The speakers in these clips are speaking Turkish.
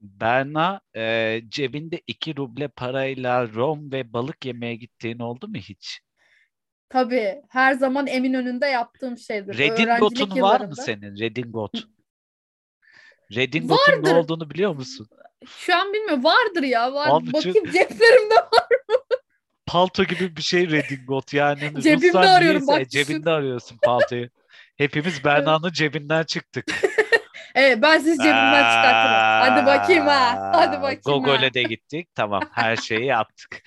Berna e, cebinde iki ruble parayla rom ve balık yemeye gittiğin oldu mu hiç? Tabii. Her zaman emin önünde yaptığım şeydir. Redingot'un var mı senin? Redingot. Redingot'un ne olduğunu biliyor musun? Şu an bilmiyorum. Vardır ya. Var. Abi, Bakayım çok... ceplerimde var mı? Palto gibi bir şey redingot yani. Cebimde Ruslar arıyorum. Neyse, bak cebinde arıyorsun paltoyu. Hepimiz Berna'nın cebinden çıktık. Evet ben sizi cebimden çıkartırım. Hadi bakayım ha. Hadi bakayım Gogol'e de gittik. Tamam her şeyi yaptık.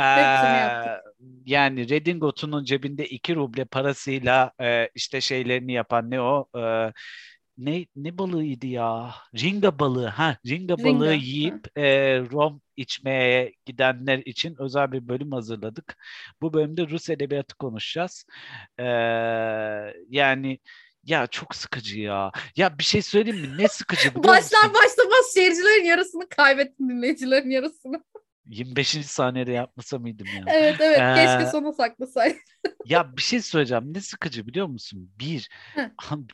ee, yaptık. Yani Redingot'un cebinde 2 ruble parasıyla e, işte şeylerini yapan ne o? E, ne ne balığıydı ya? Ringa balığı. Ha, ringa, ringa. balığı yiyip e, rom içmeye gidenler için özel bir bölüm hazırladık. Bu bölümde Rus edebiyatı konuşacağız. E, yani ya çok sıkıcı ya. Ya bir şey söyleyeyim mi? Ne sıkıcı biliyor Başlar musun? başlamaz seyircilerin yarısını kaybettim dinleyicilerin yarısını. 25. saniyede yapmasa mıydım ya? Evet evet ee, keşke sona saklasaydım. ya bir şey söyleyeceğim. Ne sıkıcı biliyor musun? Bir,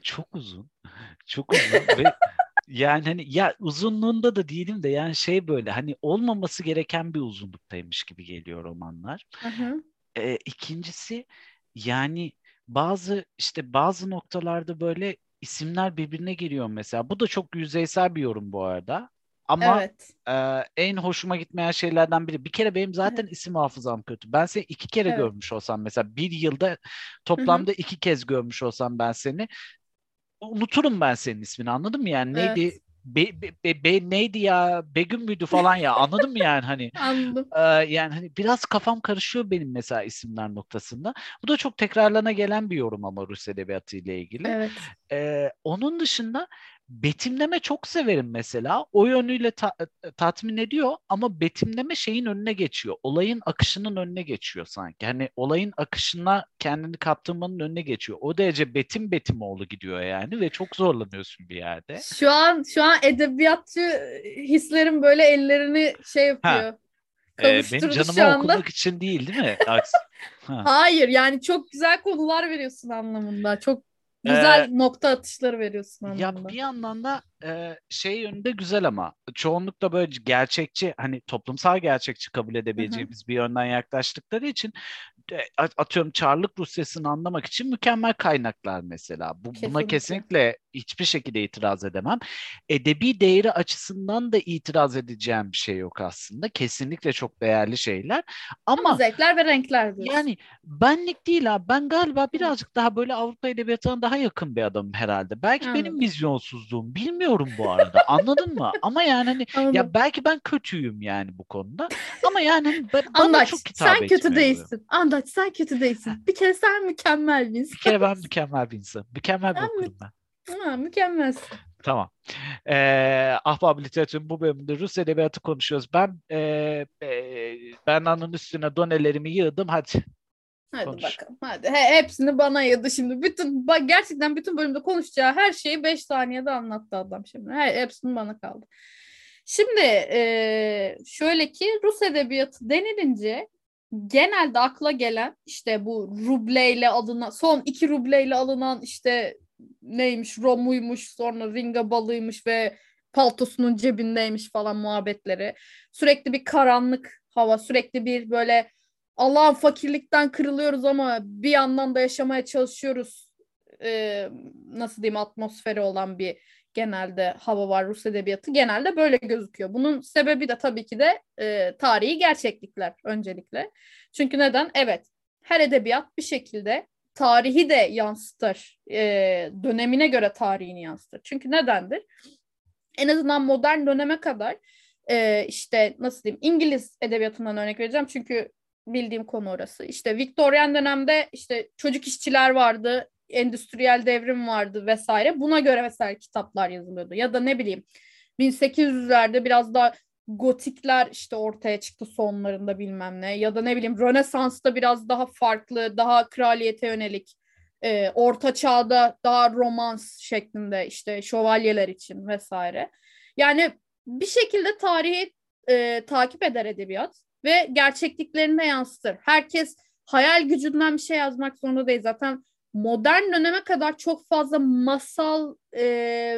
çok uzun. Çok uzun ve yani hani ya uzunluğunda da değilim de yani şey böyle hani olmaması gereken bir uzunluktaymış gibi geliyor romanlar. Hı hı. Ee, ikincisi yani bazı işte bazı noktalarda böyle isimler birbirine giriyor mesela. Bu da çok yüzeysel bir yorum bu arada. Ama evet. e, en hoşuma gitmeyen şeylerden biri. Bir kere benim zaten evet. isim hafızam kötü. Ben seni iki kere evet. görmüş olsam mesela bir yılda toplamda Hı-hı. iki kez görmüş olsam ben seni unuturum ben senin ismini anladın mı yani neydi evet. Be, be, be, be, neydi ya? Begüm müydü falan ya? Anladın mı yani hani? Anladım. E, yani hani biraz kafam karışıyor benim mesela isimler noktasında. Bu da çok tekrarlana gelen bir yorum ama Rus edebiyatı ile ilgili. Evet. e, onun dışında betimleme çok severim mesela. O yönüyle ta- e, tatmin ediyor ama betimleme şeyin önüne geçiyor. Olayın akışının önüne geçiyor sanki. Hani olayın akışına kendini kaptırmanın önüne geçiyor. O derece betim betimoğlu gidiyor yani ve çok zorlanıyorsun bir yerde. Şu an şu an edebiyatçı hislerim böyle ellerini şey yapıyor. Ha. Ee, benim canımı okumak için değil değil mi? ha. Hayır yani çok güzel konular veriyorsun anlamında. Çok Güzel ee, nokta atışları veriyorsun anlamda. Ya bir yandan da e, şey yönünde güzel ama çoğunlukla böyle gerçekçi hani toplumsal gerçekçi kabul edebileceğimiz Hı-hı. bir yönden yaklaştıkları için atıyorum Çarlık Rusyası'nı anlamak için mükemmel kaynaklar mesela. Bu, kesinlikle. Buna kesinlikle hiçbir şekilde itiraz edemem. Edebi değeri açısından da itiraz edeceğim bir şey yok aslında. Kesinlikle çok değerli şeyler. Ama, Ama zevkler ve renkler diyorsun. Yani benlik değil abi. Ben galiba birazcık daha böyle Avrupa Edebiyatı'na daha yakın bir adamım herhalde. Belki Anladım. benim vizyonsuzluğum. Bilmiyorum bu arada. Anladın mı? Ama yani hani Anladım. ya belki ben kötüyüm yani bu konuda. Ama yani hani bana Anlaç, çok hitap Sen kötü değilsin. Anlaç sen kötü değilsin. Bir kere sen mükemmel bir insan. Bir kere ben mükemmel bir insan. Mükemmel bir okurum ben. Ha, mükemmelsin. Tamam. Ee, Ahbab Literatür'ün bu bölümünde Rus edebiyatı konuşuyoruz. Ben e, e, Berna'nın üstüne donelerimi yığdım. Hadi. Hadi Konuş. bakalım. Hadi. He, hepsini bana yığdı şimdi. Bütün bak gerçekten bütün bölümde konuşacağı her şeyi 5 saniyede anlattı adam şimdi. He, hepsini bana kaldı. Şimdi e, şöyle ki Rus edebiyatı denilince genelde akla gelen işte bu rubleyle alınan son iki rubleyle alınan işte neymiş Romuymuş sonra ringa balıymış ve paltosunun cebindeymiş falan muhabbetleri. Sürekli bir karanlık hava, sürekli bir böyle Allah'ın fakirlikten kırılıyoruz ama bir yandan da yaşamaya çalışıyoruz. Ee, nasıl diyeyim atmosferi olan bir genelde hava var Rus edebiyatı genelde böyle gözüküyor. Bunun sebebi de tabii ki de e, tarihi gerçeklikler öncelikle. Çünkü neden? Evet her edebiyat bir şekilde tarihi de yansıtır. E, dönemine göre tarihini yansıtır. Çünkü nedendir? En azından modern döneme kadar e, işte nasıl diyeyim İngiliz edebiyatından örnek vereceğim. Çünkü bildiğim konu orası. İşte Victorian dönemde işte çocuk işçiler vardı, endüstriyel devrim vardı vesaire. Buna göre vesaire kitaplar yazılıyordu. Ya da ne bileyim 1800'lerde biraz daha gotikler işte ortaya çıktı sonlarında bilmem ne ya da ne bileyim Rönesans'ta biraz daha farklı daha kraliyete yönelik e, orta çağda daha romans şeklinde işte şövalyeler için vesaire. Yani bir şekilde tarihi e, takip eder edebiyat ve gerçekliklerine yansıtır. Herkes hayal gücünden bir şey yazmak zorunda değil. Zaten modern döneme kadar çok fazla masal e,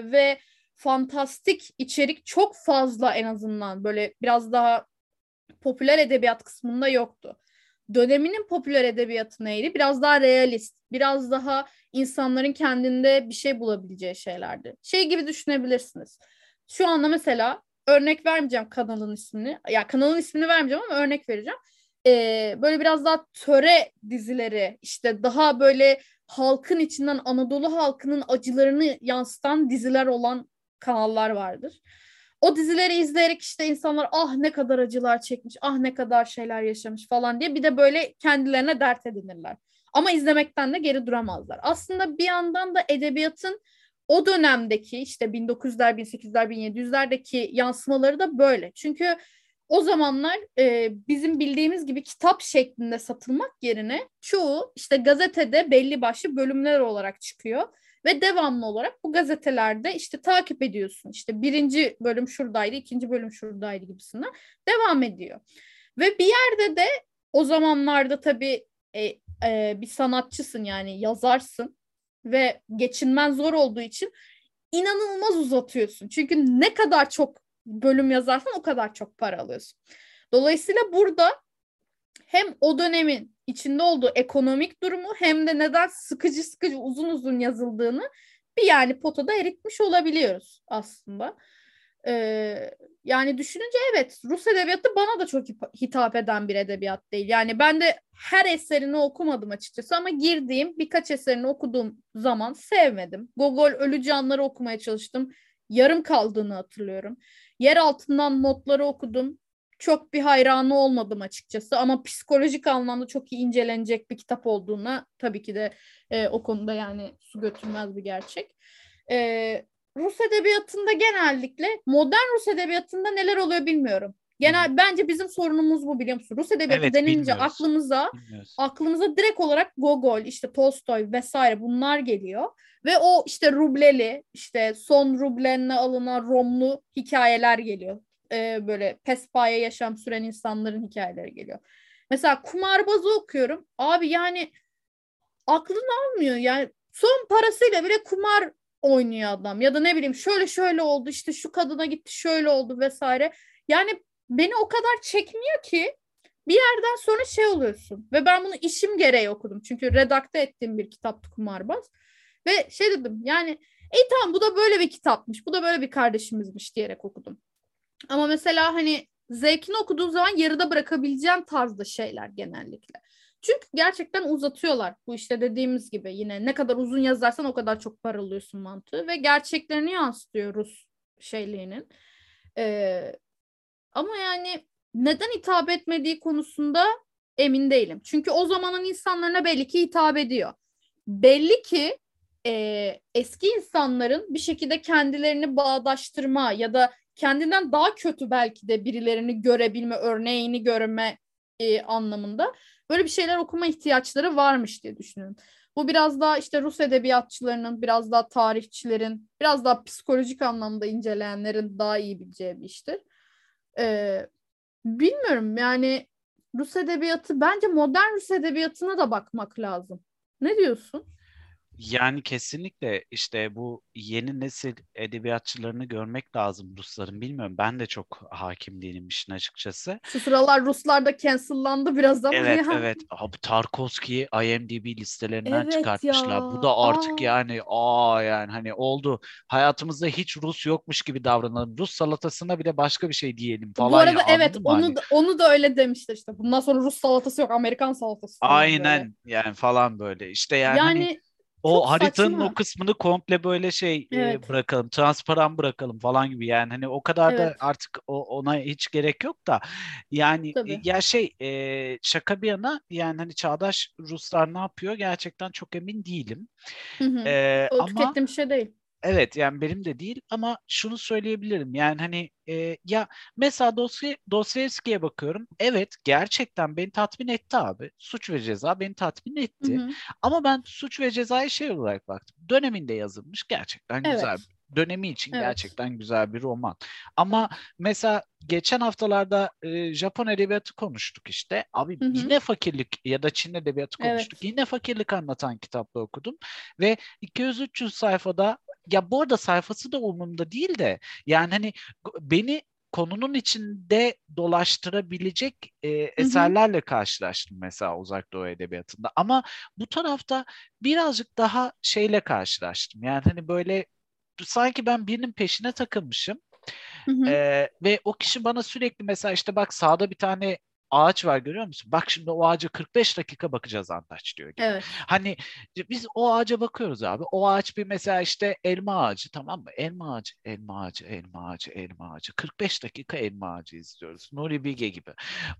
ve fantastik içerik çok fazla en azından böyle biraz daha popüler edebiyat kısmında yoktu. Döneminin popüler edebiyatı neydi? Biraz daha realist, biraz daha insanların kendinde bir şey bulabileceği şeylerdi. Şey gibi düşünebilirsiniz. Şu anda mesela örnek vermeyeceğim kanalın ismini. Ya kanalın ismini vermeyeceğim ama örnek vereceğim. Ee, böyle biraz daha töre dizileri işte daha böyle halkın içinden Anadolu halkının acılarını yansıtan diziler olan kanallar vardır. O dizileri izleyerek işte insanlar ah ne kadar acılar çekmiş, ah ne kadar şeyler yaşamış falan diye bir de böyle kendilerine dert edinirler. Ama izlemekten de geri duramazlar. Aslında bir yandan da edebiyatın o dönemdeki işte 1900'ler, 1800'ler, 1700'lerdeki yansımaları da böyle. Çünkü o zamanlar e, bizim bildiğimiz gibi kitap şeklinde satılmak yerine çoğu işte gazetede belli başlı bölümler olarak çıkıyor ve devamlı olarak bu gazetelerde işte takip ediyorsun. İşte birinci bölüm şuradaydı, ikinci bölüm şuradaydı gibisinden devam ediyor. Ve bir yerde de o zamanlarda tabii e, e, bir sanatçısın yani yazarsın ve geçinmen zor olduğu için inanılmaz uzatıyorsun. Çünkü ne kadar çok bölüm yazarsan o kadar çok para alıyorsun. Dolayısıyla burada hem o dönemin içinde olduğu ekonomik durumu hem de neden sıkıcı sıkıcı uzun uzun yazıldığını bir yani potada eritmiş olabiliyoruz aslında. Ee, yani düşününce evet Rus edebiyatı bana da çok hitap eden bir edebiyat değil. Yani ben de her eserini okumadım açıkçası ama girdiğim birkaç eserini okuduğum zaman sevmedim. Gogol Ölü Canları okumaya çalıştım. Yarım kaldığını hatırlıyorum. Yer altından notları okudum çok bir hayranı olmadım açıkçası ama psikolojik anlamda çok iyi incelenecek bir kitap olduğuna tabii ki de e, o konuda yani su götürmez bir gerçek. E, Rus edebiyatında genellikle modern Rus edebiyatında neler oluyor bilmiyorum. Genel bence bizim sorunumuz bu biliyor musun? Rus edebiyatı evet, denince bilmiyoruz. aklımıza bilmiyoruz. aklımıza direkt olarak Gogol, işte Tolstoy vesaire bunlar geliyor ve o işte rubleli, işte son rublenle alınan Romlu hikayeler geliyor e, böyle pespaya yaşam süren insanların hikayeleri geliyor. Mesela kumarbazı okuyorum. Abi yani aklın almıyor. Yani son parasıyla bile kumar oynuyor adam. Ya da ne bileyim şöyle şöyle oldu işte şu kadına gitti şöyle oldu vesaire. Yani beni o kadar çekmiyor ki bir yerden sonra şey oluyorsun. Ve ben bunu işim gereği okudum. Çünkü redakte ettiğim bir kitaptı Kumarbaz. Ve şey dedim yani e tamam bu da böyle bir kitapmış. Bu da böyle bir kardeşimizmiş diyerek okudum. Ama mesela hani zevkini okuduğun zaman yarıda bırakabileceğin tarzda şeyler genellikle. Çünkü gerçekten uzatıyorlar. Bu işte dediğimiz gibi yine ne kadar uzun yazarsan o kadar çok para alıyorsun mantığı ve gerçeklerini yansıtıyor Rus şeyliğinin. Ee, ama yani neden hitap etmediği konusunda emin değilim. Çünkü o zamanın insanlarına belli ki hitap ediyor. Belli ki e, eski insanların bir şekilde kendilerini bağdaştırma ya da kendinden daha kötü belki de birilerini görebilme, örneğini görme e, anlamında böyle bir şeyler okuma ihtiyaçları varmış diye düşünüyorum. Bu biraz daha işte Rus edebiyatçılarının, biraz daha tarihçilerin, biraz daha psikolojik anlamda inceleyenlerin daha iyi bileceği bir iştir. Ee, bilmiyorum yani Rus edebiyatı bence modern Rus edebiyatına da bakmak lazım. Ne diyorsun? Yani kesinlikle işte bu yeni nesil edebiyatçılarını görmek lazım Rusların. Bilmiyorum ben de çok hakim değilim işin açıkçası. Şu sıralar Ruslar da cancellandı biraz ama Evet ya. evet. Abi Tarkovski'yi IMDb listelerinden evet çıkartmışlar. Ya. Bu da artık aa. yani aa yani hani oldu. Hayatımızda hiç Rus yokmuş gibi davranalım. Rus salatasına bile başka bir şey diyelim falan. Bu arada ya, evet onu hani? da, onu da öyle demişler işte. Bundan sonra Rus salatası yok Amerikan salatası. Aynen böyle. yani falan böyle. İşte yani, hani yani hani o Çok haritanın saçma. o kısmını komple böyle şey evet. e, bırakalım, transparan bırakalım falan gibi yani hani o kadar evet. da artık o, ona hiç gerek yok da yani Tabii. ya şey e, şaka bir yana yani hani çağdaş Ruslar ne yapıyor gerçekten çok emin değilim. Hı hı. E, o ama, tükettiğim şey değil. Evet yani benim de değil ama şunu söyleyebilirim yani hani e, ya mesela Dostoy Dostoyevski'ye bakıyorum evet gerçekten beni tatmin etti abi suç ve ceza beni tatmin etti hı hı. ama ben suç ve cezayı şey olarak baktım döneminde yazılmış gerçekten evet. güzel dönemi için evet. gerçekten güzel bir roman. Ama mesela geçen haftalarda e, Japon edebiyatı konuştuk işte. Abi hı hı. yine fakirlik ya da Çin edebiyatı konuştuk. Evet. Yine fakirlik anlatan kitapla okudum ve 200-300 sayfada ya bu arada sayfası da umurumda değil de yani hani beni konunun içinde dolaştırabilecek e, eserlerle karşılaştım mesela Uzak Doğu Edebiyatı'nda. Ama bu tarafta birazcık daha şeyle karşılaştım. Yani hani böyle sanki ben birinin peşine takılmışım. Hı hı. Ee, ve o kişi bana sürekli mesela işte bak sağda bir tane ağaç var görüyor musun? Bak şimdi o ağaca 45 dakika bakacağız Antaç diyor gibi. Evet. Hani biz o ağaca bakıyoruz abi. O ağaç bir mesela işte elma ağacı tamam mı? Elma ağacı, elma ağacı, elma ağacı, elma ağacı. 45 dakika elma ağacı izliyoruz. Nuri Bilge gibi.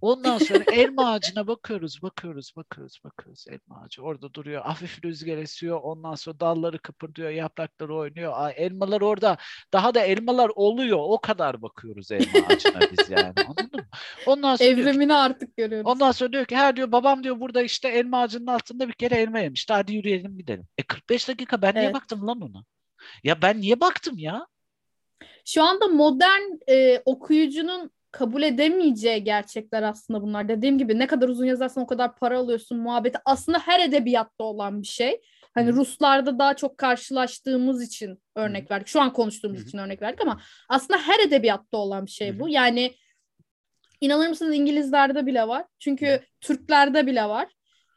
Ondan sonra elma ağacına bakıyoruz, bakıyoruz, bakıyoruz, bakıyoruz. Elma ağacı orada duruyor. Hafif rüzgar esiyor. Ondan sonra dalları kıpırdıyor, yaprakları oynuyor. Aa, elmalar orada. Daha da elmalar oluyor. O kadar bakıyoruz elma ağacına biz yani. Anladın mı? Ondan sonra Evrimine artık görüyoruz. Ondan sonra diyor ki her diyor babam diyor burada işte elma ağacının altında bir kere elma yemişti. Hadi yürüyelim gidelim. E 45 dakika ben evet. niye baktım lan ona? Ya ben niye baktım ya? Şu anda modern e, okuyucunun kabul edemeyeceği gerçekler aslında bunlar. Dediğim gibi ne kadar uzun yazarsan o kadar para alıyorsun muhabbeti. Aslında her edebiyatta olan bir şey. Hani Ruslarda daha çok karşılaştığımız için örnek verdik. Şu an konuştuğumuz için örnek verdik ama aslında her edebiyatta olan bir şey bu. Yani İnanır mısınız İngilizlerde bile var. Çünkü Türklerde bile var.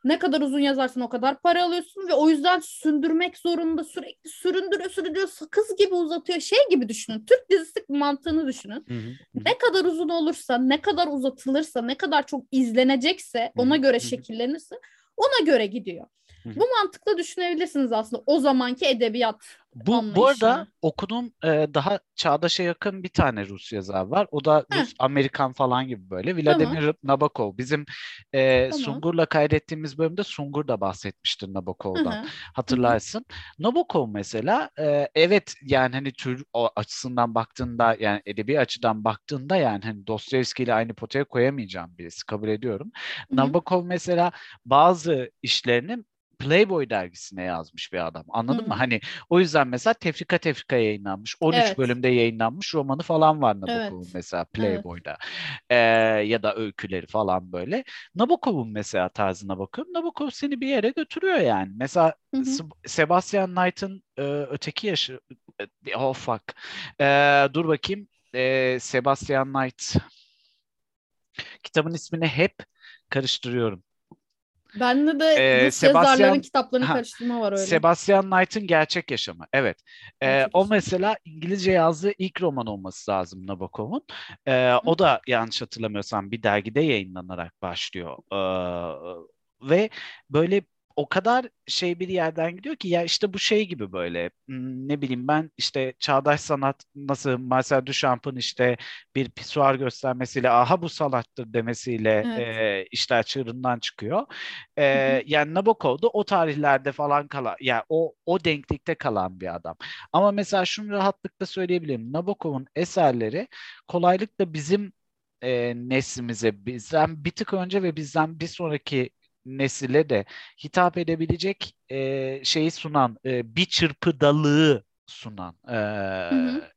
Ne kadar uzun yazarsın o kadar para alıyorsun ve o yüzden sündürmek zorunda sürekli süründürüyor süründürüyor sakız gibi uzatıyor şey gibi düşünün. Türk dizisi mantığını düşünün. Hı hı. Ne kadar uzun olursa ne kadar uzatılırsa ne kadar çok izlenecekse ona göre şekillenirse ona göre gidiyor. Bu mantıkla düşünebilirsiniz aslında o zamanki edebiyat bu, anlayışını. bu arada okuduğum e, daha çağdaşa yakın bir tane Rus yazar var. O da Heh. Rus Amerikan falan gibi böyle. Vladimir tamam. Nabokov. Bizim e, tamam. Sungur'la kaydettiğimiz bölümde Sungur da bahsetmiştir Nabokov'dan. Hı-hı. Hatırlarsın. Hı-hı. Nabokov mesela e, evet yani hani tür açısından baktığında yani edebi açıdan baktığında yani hani Dostoyevski ile aynı potaya koyamayacağım birisi kabul ediyorum. Hı-hı. Nabokov mesela bazı işlerinin Playboy dergisine yazmış bir adam. Anladın Hı. mı? Hani o yüzden mesela tefrika tefrika yayınlanmış. 13 evet. bölümde yayınlanmış romanı falan var Nabokov'un evet. mesela Playboy'da. Evet. Ee, ya da öyküleri falan böyle. Nabokov'un mesela tarzına bakıyorum. Nabokov seni bir yere götürüyor yani. Mesela hı hı. Sebastian Knight'ın e, öteki yaşı oh fuck. E, dur bakayım. E, Sebastian Knight kitabın ismini hep karıştırıyorum. Bende de ee, Sebastian, kitaplarını ha, karıştırma var öyle. Sebastian Knight'ın Gerçek Yaşamı. Evet. Ee, Gerçek o mesela İngilizce yazdığı ilk roman olması lazım Nabokov'un. Ee, o da yanlış hatırlamıyorsam bir dergide yayınlanarak başlıyor. Ee, ve böyle o kadar şey bir yerden gidiyor ki ya işte bu şey gibi böyle ne bileyim ben işte çağdaş sanat nasıl Marcel Duchamp'ın işte bir pisuar göstermesiyle aha bu sanattır demesiyle evet. e, işler çığırından çıkıyor. E, yani Nabokov da o tarihlerde falan kalan yani o o denklikte kalan bir adam. Ama mesela şunu rahatlıkla söyleyebilirim. Nabokov'un eserleri kolaylıkla bizim e, neslimize bizden bir tık önce ve bizden bir sonraki nesile de hitap edebilecek e, şeyi sunan e, bir çırpıdalığı sunan e,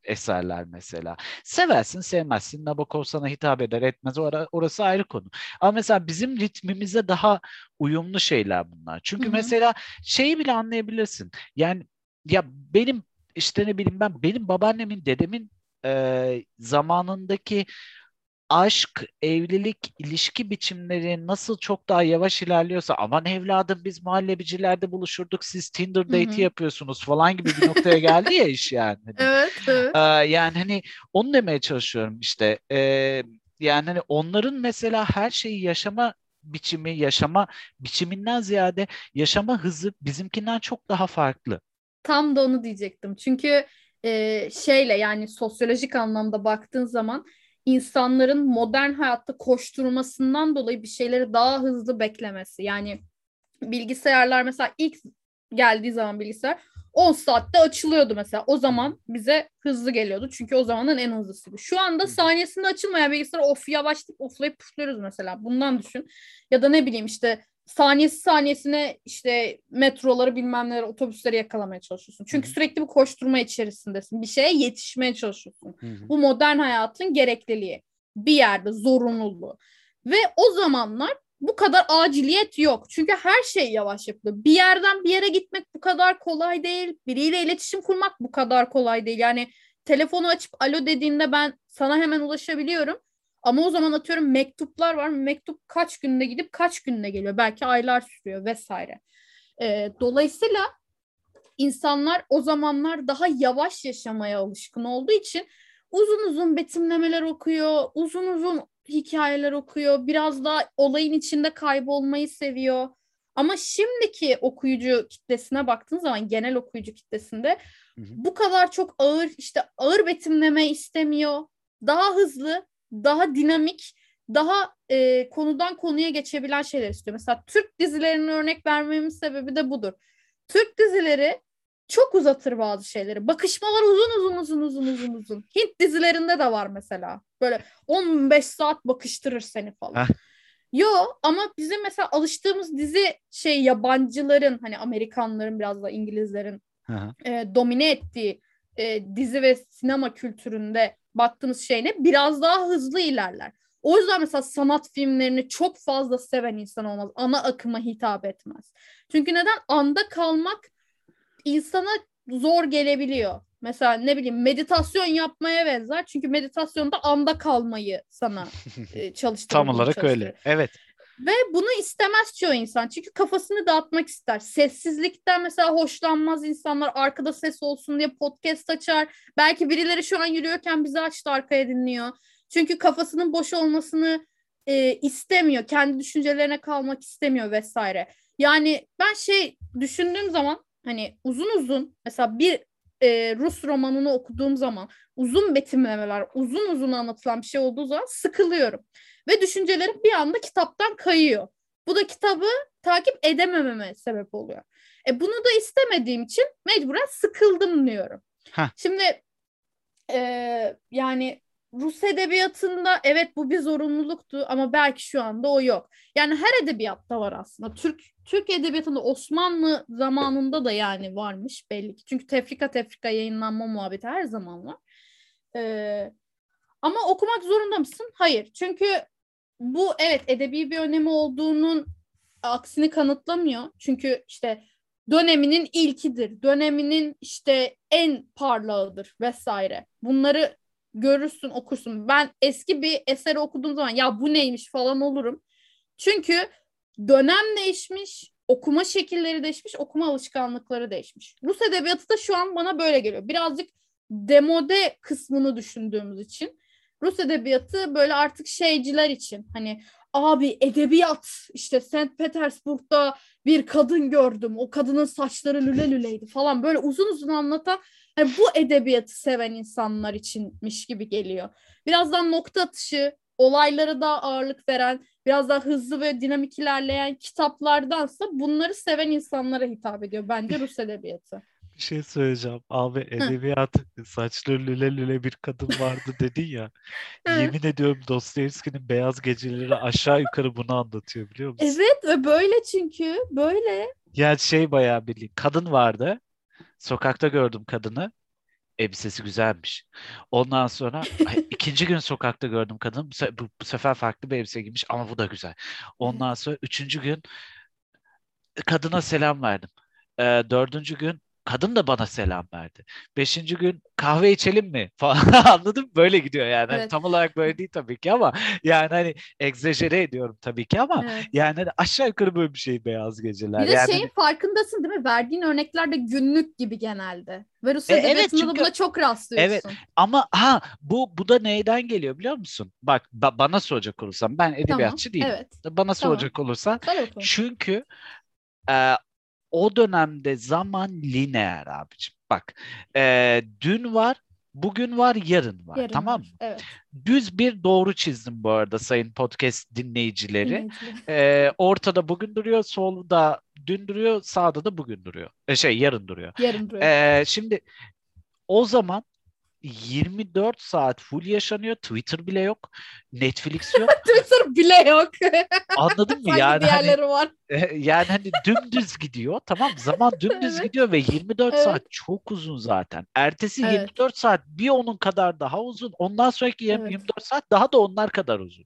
eserler mesela. Seversin sevmezsin Nabokov sana hitap eder etmez or- orası ayrı konu. Ama mesela bizim ritmimize daha uyumlu şeyler bunlar. Çünkü hı hı. mesela şeyi bile anlayabilirsin. Yani ya benim işte ne bileyim ben benim babaannemin dedemin e, zamanındaki aşk, evlilik, ilişki biçimleri nasıl çok daha yavaş ilerliyorsa aman evladım biz muhallebicilerde buluşurduk siz Tinder date'i yapıyorsunuz falan gibi bir noktaya geldi ya iş yani. Hani. evet, evet. Yani hani onu demeye çalışıyorum işte. Yani hani onların mesela her şeyi yaşama biçimi, yaşama biçiminden ziyade yaşama hızı bizimkinden çok daha farklı. Tam da onu diyecektim. Çünkü e, şeyle yani sosyolojik anlamda baktığın zaman insanların modern hayatta koşturmasından dolayı bir şeyleri daha hızlı beklemesi. Yani bilgisayarlar mesela ilk geldiği zaman bilgisayar 10 saatte açılıyordu mesela. O zaman bize hızlı geliyordu. Çünkü o zamanın en hızlısıydı. Şu anda saniyesinde açılmayan bilgisayar of yavaşlayıp oflayıp püflüyoruz mesela. Bundan düşün. Ya da ne bileyim işte saniyesi saniyesine işte metroları bilmem neleri otobüsleri yakalamaya çalışıyorsun. Çünkü Hı-hı. sürekli bir koşturma içerisindesin. Bir şeye yetişmeye çalışıyorsun. Hı-hı. Bu modern hayatın gerekliliği. Bir yerde zorunluluğu. Ve o zamanlar bu kadar aciliyet yok. Çünkü her şey yavaş yapılıyor. Bir yerden bir yere gitmek bu kadar kolay değil. Biriyle iletişim kurmak bu kadar kolay değil. Yani telefonu açıp alo dediğinde ben sana hemen ulaşabiliyorum. Ama o zaman atıyorum mektuplar var. Mektup kaç günde gidip kaç günde geliyor. Belki aylar sürüyor vesaire. E, dolayısıyla insanlar o zamanlar daha yavaş yaşamaya alışkın olduğu için uzun uzun betimlemeler okuyor, uzun uzun hikayeler okuyor, biraz daha olayın içinde kaybolmayı seviyor. Ama şimdiki okuyucu kitlesine baktığın zaman genel okuyucu kitlesinde hı hı. bu kadar çok ağır işte ağır betimleme istemiyor. Daha hızlı, daha dinamik, daha e, konudan konuya geçebilen şeyler istiyor. Mesela Türk dizilerinin örnek vermemin sebebi de budur. Türk dizileri çok uzatır bazı şeyleri. Bakışmalar uzun uzun uzun uzun uzun uzun. Hint dizilerinde de var mesela. Böyle 15 saat bakıştırır seni falan. Heh. Yo ama bizim mesela alıştığımız dizi şey yabancıların hani Amerikanların biraz da İngilizlerin e, domine ettiği e, dizi ve sinema kültüründe baktığımız şey ne? Biraz daha hızlı ilerler. O yüzden mesela sanat filmlerini çok fazla seven insan olmaz. Ana akıma hitap etmez. Çünkü neden? Anda kalmak insana zor gelebiliyor. Mesela ne bileyim meditasyon yapmaya benzer. Çünkü meditasyonda anda kalmayı sana e, çalıştırıyor. Tam olarak öyle. Evet. Ve bunu istemez çoğu insan. Çünkü kafasını dağıtmak ister. Sessizlikten mesela hoşlanmaz insanlar. Arkada ses olsun diye podcast açar. Belki birileri şu an yürüyorken bizi açtı arkaya dinliyor. Çünkü kafasının boş olmasını e, istemiyor. Kendi düşüncelerine kalmak istemiyor vesaire. Yani ben şey düşündüğüm zaman hani uzun uzun mesela bir e, Rus romanını okuduğum zaman uzun betimlemeler, uzun uzun anlatılan bir şey olduğu zaman sıkılıyorum. Ve düşüncelerim bir anda kitaptan kayıyor. Bu da kitabı takip edemememe sebep oluyor. E bunu da istemediğim için mecburen sıkıldım diyorum. Heh. Şimdi e, yani Rus edebiyatında evet bu bir zorunluluktu ama belki şu anda o yok. Yani her edebiyatta var aslında. Türk Türk edebiyatında Osmanlı zamanında da yani varmış belli ki. Çünkü tefrika tefrika yayınlanma muhabbeti her zaman var. Ee, ama okumak zorunda mısın? Hayır. Çünkü bu evet edebi bir önemi olduğunun aksini kanıtlamıyor. Çünkü işte döneminin ilkidir. Döneminin işte en parlağıdır vesaire. Bunları görürsün okursun. Ben eski bir eseri okuduğum zaman ya bu neymiş falan olurum. Çünkü dönem değişmiş, okuma şekilleri değişmiş, okuma alışkanlıkları değişmiş. Rus edebiyatı da şu an bana böyle geliyor. Birazcık demode kısmını düşündüğümüz için Rus edebiyatı böyle artık şeyciler için hani abi edebiyat işte St. Petersburg'da bir kadın gördüm. O kadının saçları lüle lüleydi falan böyle uzun uzun anlatan yani bu edebiyatı seven insanlar içinmiş gibi geliyor. Birazdan nokta atışı, olaylara daha ağırlık veren, biraz daha hızlı ve dinamik ilerleyen kitaplardansa bunları seven insanlara hitap ediyor bence Rus edebiyatı. Bir şey söyleyeceğim. Abi edebiyat saçları lüle lüle bir kadın vardı dedin ya. yemin ediyorum Dostoyevski'nin Beyaz Geceleri aşağı yukarı bunu anlatıyor biliyor musun? Evet ve böyle çünkü böyle. Yani şey bayağı bildiğin kadın vardı. Sokakta gördüm kadını. Elbisesi güzelmiş. Ondan sonra ikinci gün sokakta gördüm kadını. Bu, bu, bu sefer farklı bir elbise giymiş ama bu da güzel. Ondan sonra üçüncü gün kadına selam verdim. Ee, dördüncü gün kadın da bana selam verdi. Beşinci gün kahve içelim mi falan anladım böyle gidiyor yani. Hani evet. tam olarak böyle değil tabii ki ama yani hani egzajere ediyorum tabii ki ama evet. yani hani aşağı yukarı böyle bir şey beyaz geceler. Bir de yani şeyin hani... farkındasın değil mi? Verdiğin örnekler de günlük gibi genelde. Ve Rus e, evet, çünkü, buna çok rastlıyorsun. Evet ama ha bu bu da neyden geliyor biliyor musun? Bak ba- bana soracak olursam ben edebiyatçı tamam, değilim. Evet. Bana soracak tamam. olursan çünkü e, o dönemde zaman lineer abicim. Bak e, dün var, bugün var, yarın var. Yarın tamam mı? Evet. Düz bir doğru çizdim bu arada sayın podcast dinleyicileri. e, ortada bugün duruyor, solda dün duruyor, sağda da bugün duruyor. E, şey yarın duruyor. Yarın duruyor. E, şimdi o zaman 24 saat full yaşanıyor. Twitter bile yok. Netflix yok. Twitter bile yok. Anladın mı? yani hani, var. E, yani hani dümdüz gidiyor. Tamam zaman dümdüz evet. gidiyor ve 24 evet. saat çok uzun zaten. Ertesi evet. 24 saat bir onun kadar daha uzun. Ondan sonraki evet. 24 saat daha da onlar kadar uzun.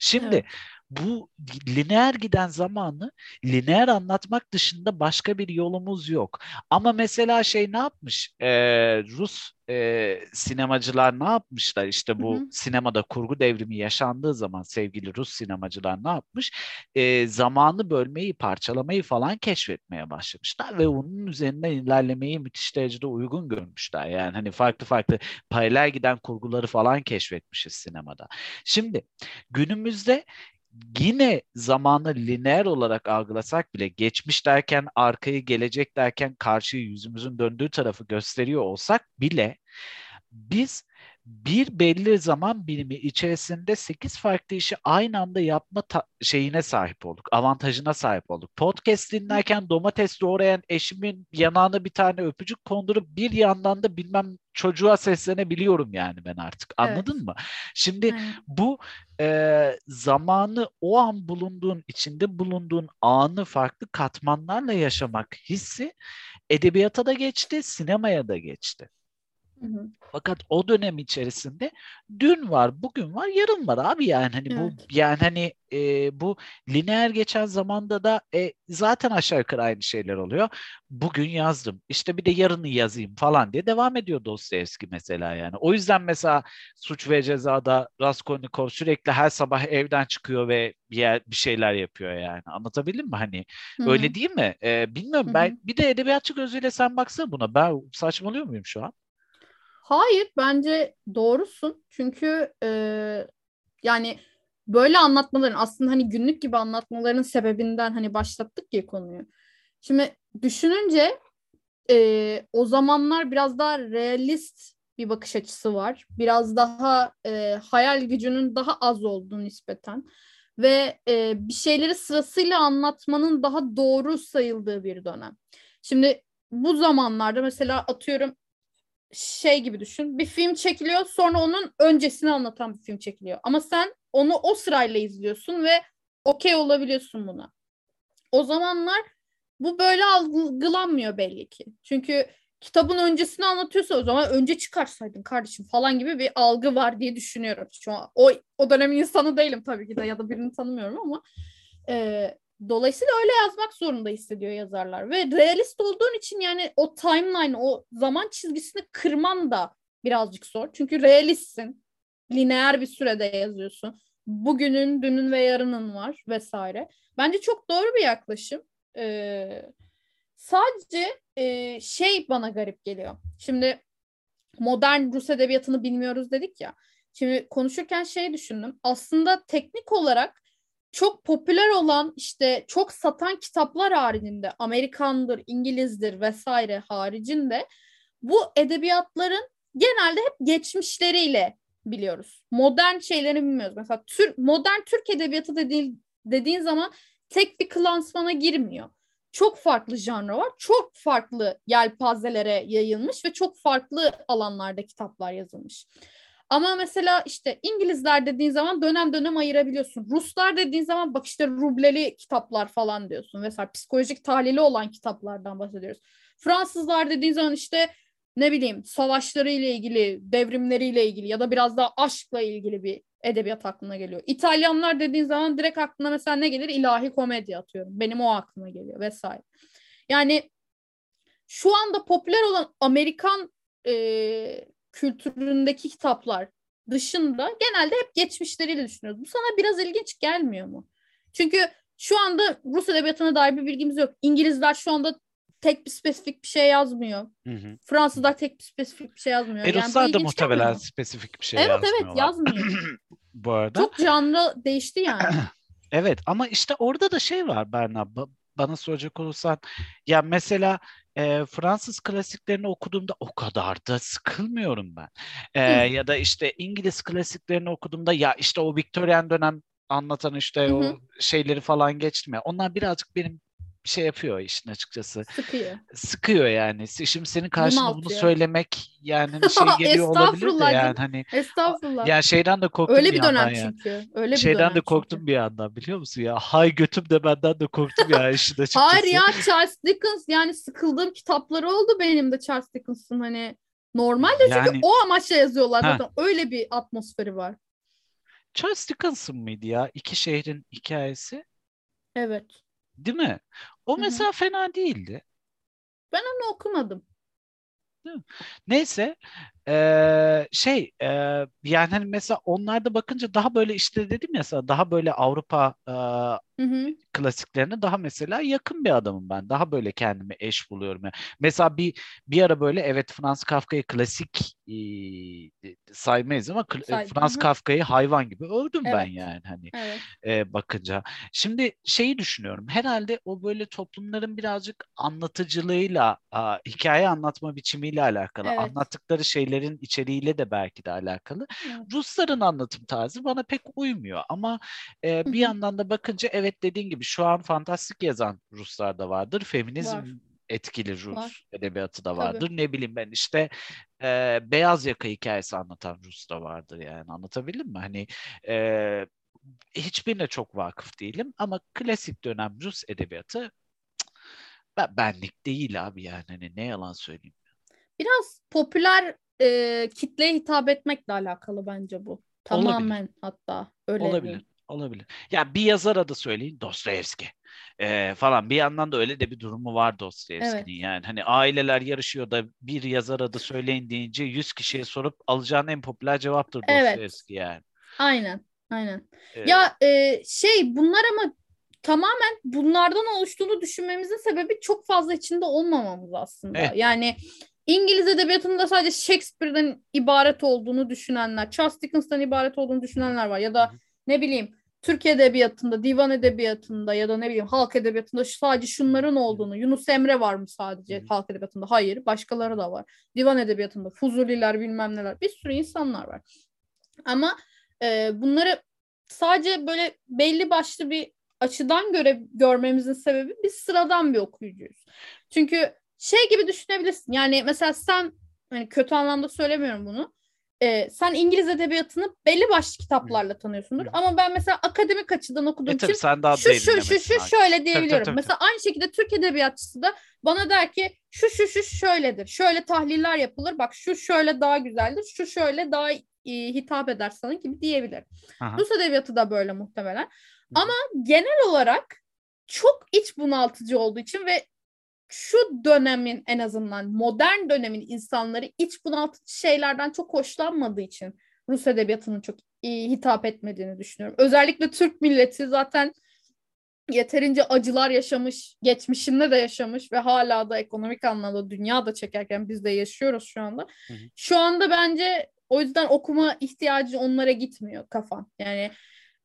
Şimdi evet. Bu lineer giden zamanı lineer anlatmak dışında başka bir yolumuz yok. Ama mesela şey ne yapmış? Ee, Rus e, sinemacılar ne yapmışlar? İşte bu hı hı. sinemada kurgu devrimi yaşandığı zaman sevgili Rus sinemacılar ne yapmış? E, zamanı bölmeyi, parçalamayı falan keşfetmeye başlamışlar ve onun üzerinden ilerlemeyi müthiş derecede uygun görmüşler. Yani hani farklı farklı paralel giden kurguları falan keşfetmişiz sinemada. Şimdi günümüzde yine zamanı lineer olarak algılasak bile geçmiş derken arkayı gelecek derken karşıyı yüzümüzün döndüğü tarafı gösteriyor olsak bile biz bir belli zaman bilimi içerisinde 8 farklı işi aynı anda yapma şeyine sahip olduk. Avantajına sahip olduk. Podcast dinlerken domates doğrayan eşimin yanağına bir tane öpücük kondurup bir yandan da bilmem çocuğa seslenebiliyorum yani ben artık. Anladın evet. mı? Şimdi hmm. bu e, zamanı o an bulunduğun içinde bulunduğun anı farklı katmanlarla yaşamak hissi edebiyata da geçti, sinemaya da geçti. Hı hı. Fakat o dönem içerisinde dün var, bugün var, yarın var abi yani hani evet. bu yani hani e, bu lineer geçen zamanda da e, zaten aşağı yukarı aynı şeyler oluyor. Bugün yazdım. işte bir de yarını yazayım falan diye devam ediyor Dostoyevski mesela yani. O yüzden mesela Suç ve Ceza'da Raskolnikov sürekli her sabah evden çıkıyor ve bir yer, bir şeyler yapıyor yani. Anlatabildim mi hani? Hı-hı. Öyle değil mi? E, bilmiyorum Hı-hı. ben bir de edebiyatçı gözüyle sen baksana buna. Ben saçmalıyor muyum şu an? Hayır bence doğrusun. Çünkü e, yani böyle anlatmaların aslında hani günlük gibi anlatmaların sebebinden hani başlattık ya konuyu. Şimdi düşününce e, o zamanlar biraz daha realist bir bakış açısı var. Biraz daha e, hayal gücünün daha az olduğu nispeten ve e, bir şeyleri sırasıyla anlatmanın daha doğru sayıldığı bir dönem. Şimdi bu zamanlarda mesela atıyorum şey gibi düşün. Bir film çekiliyor sonra onun öncesini anlatan bir film çekiliyor. Ama sen onu o sırayla izliyorsun ve okey olabiliyorsun buna. O zamanlar bu böyle algılanmıyor belli ki. Çünkü kitabın öncesini anlatıyorsa o zaman önce çıkarsaydın kardeşim falan gibi bir algı var diye düşünüyorum. Şu an o, o dönemin insanı değilim tabii ki de ya da birini tanımıyorum ama e, Dolayısıyla öyle yazmak zorunda hissediyor yazarlar. Ve realist olduğun için yani o timeline, o zaman çizgisini kırman da birazcık zor. Çünkü realistsin. Lineer bir sürede yazıyorsun. Bugünün, dünün ve yarının var vesaire. Bence çok doğru bir yaklaşım. Ee, sadece e, şey bana garip geliyor. Şimdi modern Rus edebiyatını bilmiyoruz dedik ya. Şimdi konuşurken şey düşündüm. Aslında teknik olarak çok popüler olan işte çok satan kitaplar haricinde Amerikandır, İngilizdir vesaire haricinde bu edebiyatların genelde hep geçmişleriyle biliyoruz. Modern şeyleri bilmiyoruz. Mesela tür, modern Türk edebiyatı dediğin, dediğin zaman tek bir klansmana girmiyor. Çok farklı janra var. Çok farklı yelpazelere yayılmış ve çok farklı alanlarda kitaplar yazılmış. Ama mesela işte İngilizler dediğin zaman dönem dönem ayırabiliyorsun. Ruslar dediğin zaman bak işte rubleli kitaplar falan diyorsun vesaire. Psikolojik tahlili olan kitaplardan bahsediyoruz. Fransızlar dediğin zaman işte ne bileyim savaşlarıyla ilgili, devrimleriyle ilgili ya da biraz daha aşkla ilgili bir edebiyat aklına geliyor. İtalyanlar dediğin zaman direkt aklına mesela ne gelir? İlahi komedi atıyorum. Benim o aklıma geliyor vesaire. Yani şu anda popüler olan Amerikan e, kültüründeki kitaplar dışında genelde hep geçmişleriyle düşünüyoruz. Bu sana biraz ilginç gelmiyor mu? Çünkü şu anda Rus edebiyatına dair bir bilgimiz yok. İngilizler şu anda tek bir spesifik bir şey yazmıyor. Hı hı. Fransızlar tek bir spesifik bir şey yazmıyor. E, Ruslar yani da muhtemelen spesifik bir şey evet, yazmıyorlar. Evet evet yazmıyor. Bu arada. Çok canlı değişti yani. evet ama işte orada da şey var Berna. Bana soracak olursan ya mesela e, Fransız klasiklerini okuduğumda o kadar da sıkılmıyorum ben. E, ya da işte İngiliz klasiklerini okuduğumda ya işte o Victorian dönem anlatan işte Hı-hı. o şeyleri falan geçtim ya. Onlar birazcık benim şey yapıyor işin açıkçası. Sıkıyor. Sıkıyor yani. Şimdi senin karşında bunu söylemek yani şey geliyor olabilir de yani hani. Estağfurullah. Yani şeyden de korktum Öyle bir, bir dönem yani. çünkü. Öyle bir şeyden dönem de korktum çünkü. bir yandan biliyor musun ya? Hay götüm de benden de korktum ya işin açıkçası. Hayır ya Charles Dickens yani sıkıldığım kitapları oldu benim de Charles Dickens'ın hani normalde çünkü yani, o amaçla yazıyorlar zaten. Öyle bir atmosferi var. Charles Dickinson mıydı ya? İki şehrin hikayesi. Evet. Değil mi? O Hı hı. mesela fena değildi. Ben onu okumadım. Neyse eee, şey eee, yani hani mesela onlarda bakınca daha böyle işte dedim ya sana daha böyle Avrupa eee, Hı hı. klasiklerine daha mesela yakın bir adamım ben. Daha böyle kendimi eş buluyorum. Yani. Mesela bir bir ara böyle evet Franz Kafka'yı klasik eee, saymayız ama kl- Say- Franz. Kafka'yı hayvan gibi övdüm ben Evet. yani hani Evet. e, bakınca. Şimdi şeyi düşünüyorum. Herhalde o böyle toplumların birazcık anlatıcılığıyla, a, hikaye anlatma biçimiyle alakalı. Evet. Anlattıkları şeylerin içeriğiyle de belki de alakalı. Evet. Rusların anlatım tarzı bana pek uymuyor ama e, bir yandan da bakınca evet dediğin gibi şu an fantastik yazan Ruslar da vardır. Feminizm Var. etkili Rus Var. edebiyatı da Tabii. vardır. Ne bileyim ben işte e, beyaz yaka hikayesi anlatan Rus da vardır yani anlatabildim mi? Hani e, hiçbirine çok vakıf değilim ama klasik dönem Rus edebiyatı benlik değil abi yani hani ne yalan söyleyeyim. Biraz popüler e, kitleye hitap etmekle alakalı bence bu. Olabilir. Tamamen hatta öyle Olabilir. diyeyim. Olabilir. Ya bir yazar adı söyleyin Dostoyevski Ee, falan. Bir yandan da öyle de bir durumu var Dostoyevski'nin. Evet. Yani hani aileler yarışıyor da bir yazar adı söyleyin deyince 100 kişiye sorup alacağın en popüler cevaptır Evet. Dostoyevski yani. Aynen. Aynen. Ee, Ya e, şey bunlar ama tamamen bunlardan oluştuğunu düşünmemizin sebebi çok fazla içinde olmamamız aslında. Evet. Yani İngiliz edebiyatında sadece Shakespeare'den ibaret olduğunu düşünenler, Charles Dickens'tan ibaret olduğunu düşünenler var. Ya da ne bileyim Türk edebiyatında, divan edebiyatında ya da ne bileyim halk edebiyatında sadece şunların olduğunu, Yunus Emre var mı sadece hı. halk edebiyatında? Hayır, başkaları da var. Divan edebiyatında Fuzuliler bilmem neler bir sürü insanlar var. Ama e, bunları sadece böyle belli başlı bir açıdan göre görmemizin sebebi biz sıradan bir okuyucuyuz. Çünkü şey gibi düşünebilirsin. Yani mesela sen hani kötü anlamda söylemiyorum bunu. Ee, sen İngiliz edebiyatını belli başlı kitaplarla tanıyorsundur. Hı hı. Ama ben mesela akademik açıdan okuduğum E tabii için sen daha şu şu şu şu şöyle diyebiliyorum. tabii, Mesela aynı şekilde Türk edebiyatçısı da bana der ki şu şu şu şöyledir. Şöyle tahliller yapılır. Bak şu şöyle daha güzeldir. Şu şöyle daha e, hitap eder sana gibi diyebilir. Aha. Rus edebiyatı da böyle muhtemelen. Ama genel olarak çok iç bunaltıcı olduğu için ve şu dönemin en azından modern dönemin insanları iç bunaltıcı şeylerden çok hoşlanmadığı için Rus edebiyatının çok iyi hitap etmediğini düşünüyorum. Özellikle Türk milleti zaten yeterince acılar yaşamış, geçmişinde de yaşamış ve hala da ekonomik anlamda dünya da çekerken biz de yaşıyoruz şu anda. Hı hı. Şu anda bence o yüzden okuma ihtiyacı onlara gitmiyor kafan. Yani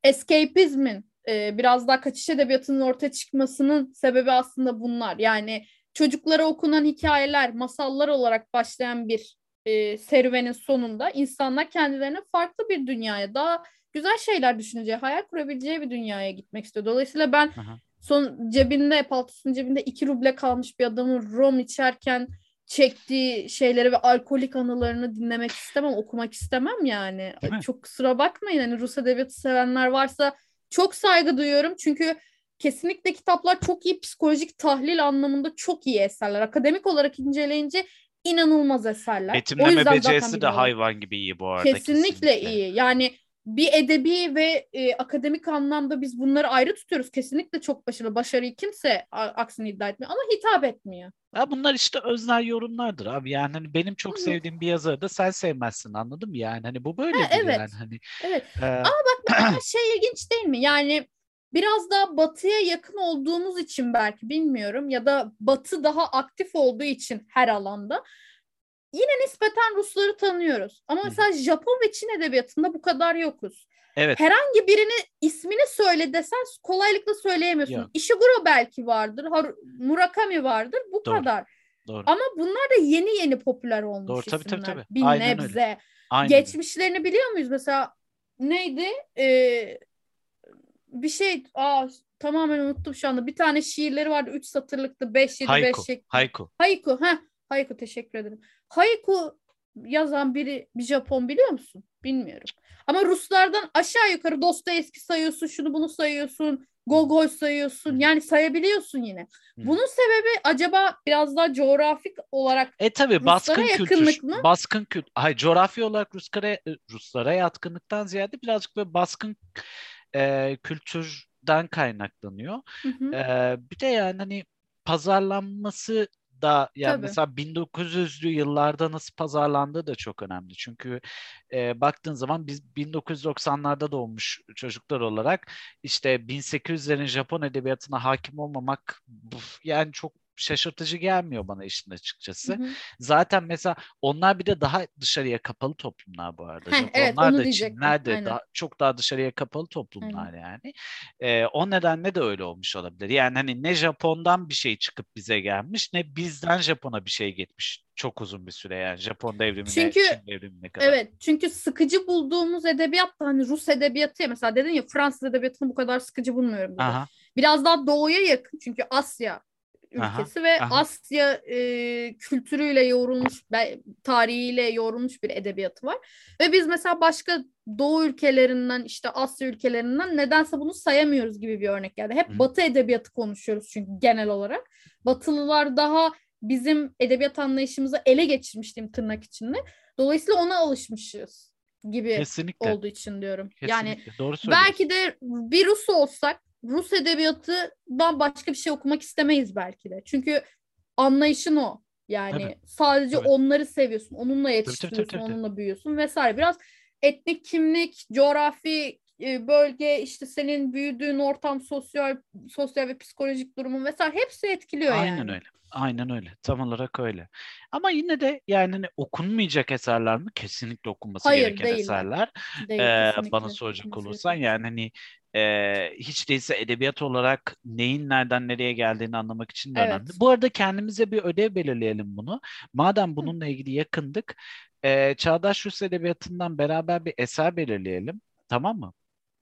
escapizmin e, biraz daha kaçış edebiyatının ortaya çıkmasının sebebi aslında bunlar. Yani çocuklara okunan hikayeler, masallar olarak başlayan bir e, serüvenin sonunda insanlar kendilerine farklı bir dünyaya, daha güzel şeyler düşüneceği, hayal kurabileceği bir dünyaya gitmek istiyor. Dolayısıyla ben Aha. son cebinde, paltosunun cebinde iki ruble kalmış bir adamın rom içerken çektiği şeyleri ve alkolik anılarını dinlemek istemem, okumak istemem yani. Çok kusura bakmayın hani Rus edebiyatı sevenler varsa çok saygı duyuyorum. Çünkü kesinlikle kitaplar çok iyi psikolojik tahlil anlamında çok iyi eserler. Akademik olarak inceleyince inanılmaz eserler. Betimleme becerisi de hayvan gibi iyi bu arada. Kesinlikle, iyi. Yani bir edebi ve e, akademik anlamda biz bunları ayrı tutuyoruz. Kesinlikle çok başarılı. Başarıyı kimse a- aksini iddia etmiyor ama hitap etmiyor. Ya bunlar işte öznel yorumlardır abi. Yani hani benim çok Hı hı. sevdiğim bir yazarı da sen sevmezsin anladın mı? Yani hani bu böyle Ha, evet. yani hani. Evet. e, Ama şey ilginç değil mi? Yani biraz daha batıya yakın olduğumuz için belki bilmiyorum ya da batı daha aktif olduğu için her alanda yine nispeten Rusları tanıyoruz. Ama mesela Japon ve Çin edebiyatında bu kadar yokuz. evet. Herhangi birini ismini söyle desen kolaylıkla söyleyemiyorsun. Yok. Ishiguro belki vardır, Haru- Murakami vardır bu Doğru. kadar. Doğru. Ama bunlar da yeni yeni popüler olmuş Doğru, tabii, tabii, isimler. tabii. Bir Aynen öyle. nebze. Aynen. Geçmişlerini biliyor muyuz? Mesela neydi? Ee, bir şey aa tamamen unuttum şu anda. Bir tane şiirleri vardı. Üç satırlıktı. Beş yedi Haiku. beş şeklinde. Haiku. Haiku. Heh, Haiku teşekkür ederim. Haiku yazan biri bir Japon biliyor musun? Bilmiyorum. Ama Ruslardan aşağı yukarı Dostoyevski sayıyorsun, şunu bunu sayıyorsun. Gogol sayıyorsun. Yani sayabiliyorsun yine. Bunun sebebi acaba biraz daha coğrafik olarak E tabii baskın kültür, mı? baskın kültür, hayır coğrafi olarak Ruslara, Ruslara yatkınlıktan ziyade birazcık böyle baskın e, kültürden kaynaklanıyor. Hı hı. E, bir de yani hani pazarlanması da yani Tabii. mesela 1900'lü yıllarda nasıl pazarlandığı da çok önemli. Çünkü e, baktığın zaman biz 1990'larda doğmuş çocuklar olarak işte 1800'lerin Japon edebiyatına hakim olmamak bu- yani çok şaşırtıcı gelmiyor bana işin açıkçası. Hı hı. Zaten mesela onlar bir de daha dışarıya kapalı toplumlar bu arada. Heh, evet, onu da. Çinler de Aynen. daha, çok daha dışarıya kapalı toplumlar yani. Ee, o nedenle de öyle olmuş olabilir. Yani hani ne Japon'dan bir şey çıkıp bize gelmiş ne bizden Japon'a bir şey gitmiş çok uzun bir süre yani Japon devrimine, Çünkü- Çin devrimine kadar. Evet çünkü sıkıcı bulduğumuz edebiyat da hani Rus edebiyatı ya mesela dedin ya Fransız edebiyatını bu kadar sıkıcı bulmuyorum. Biraz daha doğuya yakın çünkü Asya Aha, ülkesi ve aha. Asya e, kültürüyle yoğrulmuş, tarihiyle yoğrulmuş bir edebiyatı var. Ve biz mesela başka Doğu ülkelerinden işte Asya ülkelerinden nedense bunu sayamıyoruz gibi bir örnek geldi. Hep Hı. Batı edebiyatı konuşuyoruz çünkü genel olarak. Batılılar daha bizim edebiyat anlayışımızı ele geçirmiş diyeyim tırnak içinde. Dolayısıyla ona alışmışız gibi kesinlikle. olduğu için diyorum. Yani kesinlikle. Doğru söylüyorsun. belki de bir Rus olsak Rus edebiyatından başka bir şey okumak istemeyiz belki de. Çünkü anlayışın o. Yani Tabii. sadece Tabii. onları seviyorsun, onunla tabii, yetiştiriyorsun, tabii, tabii. onunla büyüyorsun vesaire. Biraz etnik kimlik, coğrafi bölge, işte senin büyüdüğün ortam, sosyal sosyal ve psikolojik durumun vesaire hepsi etkiliyor Aynen yani. öyle. Aynen öyle. Tam olarak öyle. Ama yine de yani hani okunmayacak eserler mi? Kesinlikle okunması Hayır, gereken değiller. eserler. Değil, Ee, kesinlikle. bana soracak olursan yani hani e, hiç değilse edebiyat olarak neyin nereden nereye geldiğini anlamak için de Evet. önemli. Bu arada kendimize bir ödev belirleyelim bunu. Madem bununla ilgili yakındık, e, Çağdaş Rus Edebiyatı'ndan beraber bir eser belirleyelim. Tamam mı?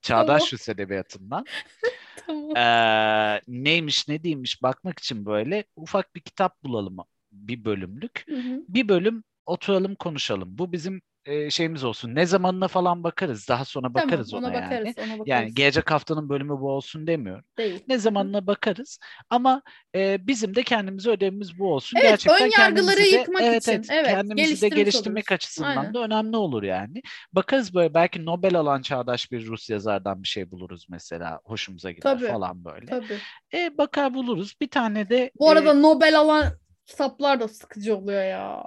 Çağdaş. Rus Edebiyatı'ndan. Tamam. Ee, neymiş ne değilmiş bakmak için böyle ufak bir kitap bulalım bir bölümlük. Hı hı. Bir bölüm oturalım konuşalım. Bu bizim e, şeyimiz olsun. Ne zamanına falan bakarız. Daha sonra bakarız tamam, ona, ona bakarız, yani. ona bakarız. Yani gelecek haftanın bölümü bu olsun demiyorum. Değil. Ne zamanına bakarız. Ama e, bizim de kendimize ödevimiz bu olsun. Evet, Gerçekten ön yargıları de- yıkmak evet, için. Evet, Evet, kendimizi de geliştirmek oluruz. açısından Aynen. da önemli olur yani. Bakarız böyle belki Nobel alan çağdaş bir Rus yazardan bir şey buluruz mesela. Hoşumuza gider Tabii, falan böyle. Tabii. E, bakar buluruz. Bir tane de Bu arada e, Nobel alan kitaplar da sıkıcı oluyor ya.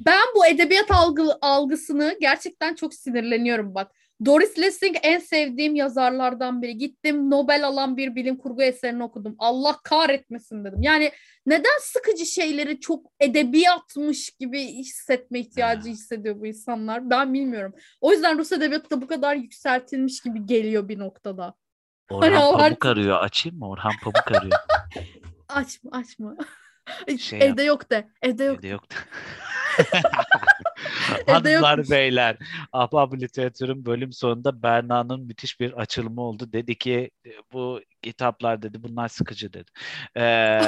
Ben bu edebiyat algı, algısını gerçekten çok sinirleniyorum bak. Doris Lessing en sevdiğim yazarlardan biri. Gittim Nobel alan bir bilim kurgu eserini okudum. Allah kahretmesin dedim. Yani neden sıkıcı şeyleri çok edebiyatmış gibi hissetme ihtiyacı hissediyor bu insanlar? Ben bilmiyorum. O yüzden Rus edebiyatı da bu kadar yükseltilmiş gibi geliyor bir noktada. Orhan Hani Pamuk artık- arıyor. Açayım mı? Orhan Pamuk arıyor. Açma açma. Şey Evde yok de. Evde yok. Evde yoktu. Evde Hanımlar beyler Ahbap Literatür'ün bölüm sonunda Berna'nın müthiş bir açılımı oldu. Dedi ki e, bu kitaplar dedi bunlar sıkıcı dedi. Ee,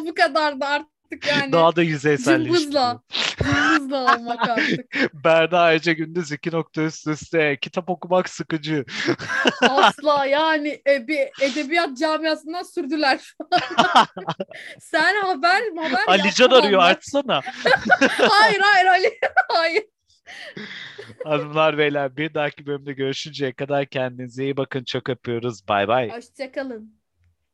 bu kadar da artık yani. daha da yüzeyselleşti. Cımbızla. Cımbızla olmak artık. Berna Ece Gündüz iki nokta üst üste kitap okumak sıkıcı. Asla yani e, bir edebiyat camiasından sürdüler şu an. Sen haber haber Alican arıyor anlat. açsana. Hayır hayır Ali. Hayır. Hanımlar beyler bir dahaki bölümde görüşünceye kadar kendinize iyi bakın. Çok öpüyoruz. Bay bay. Hoşçakalın.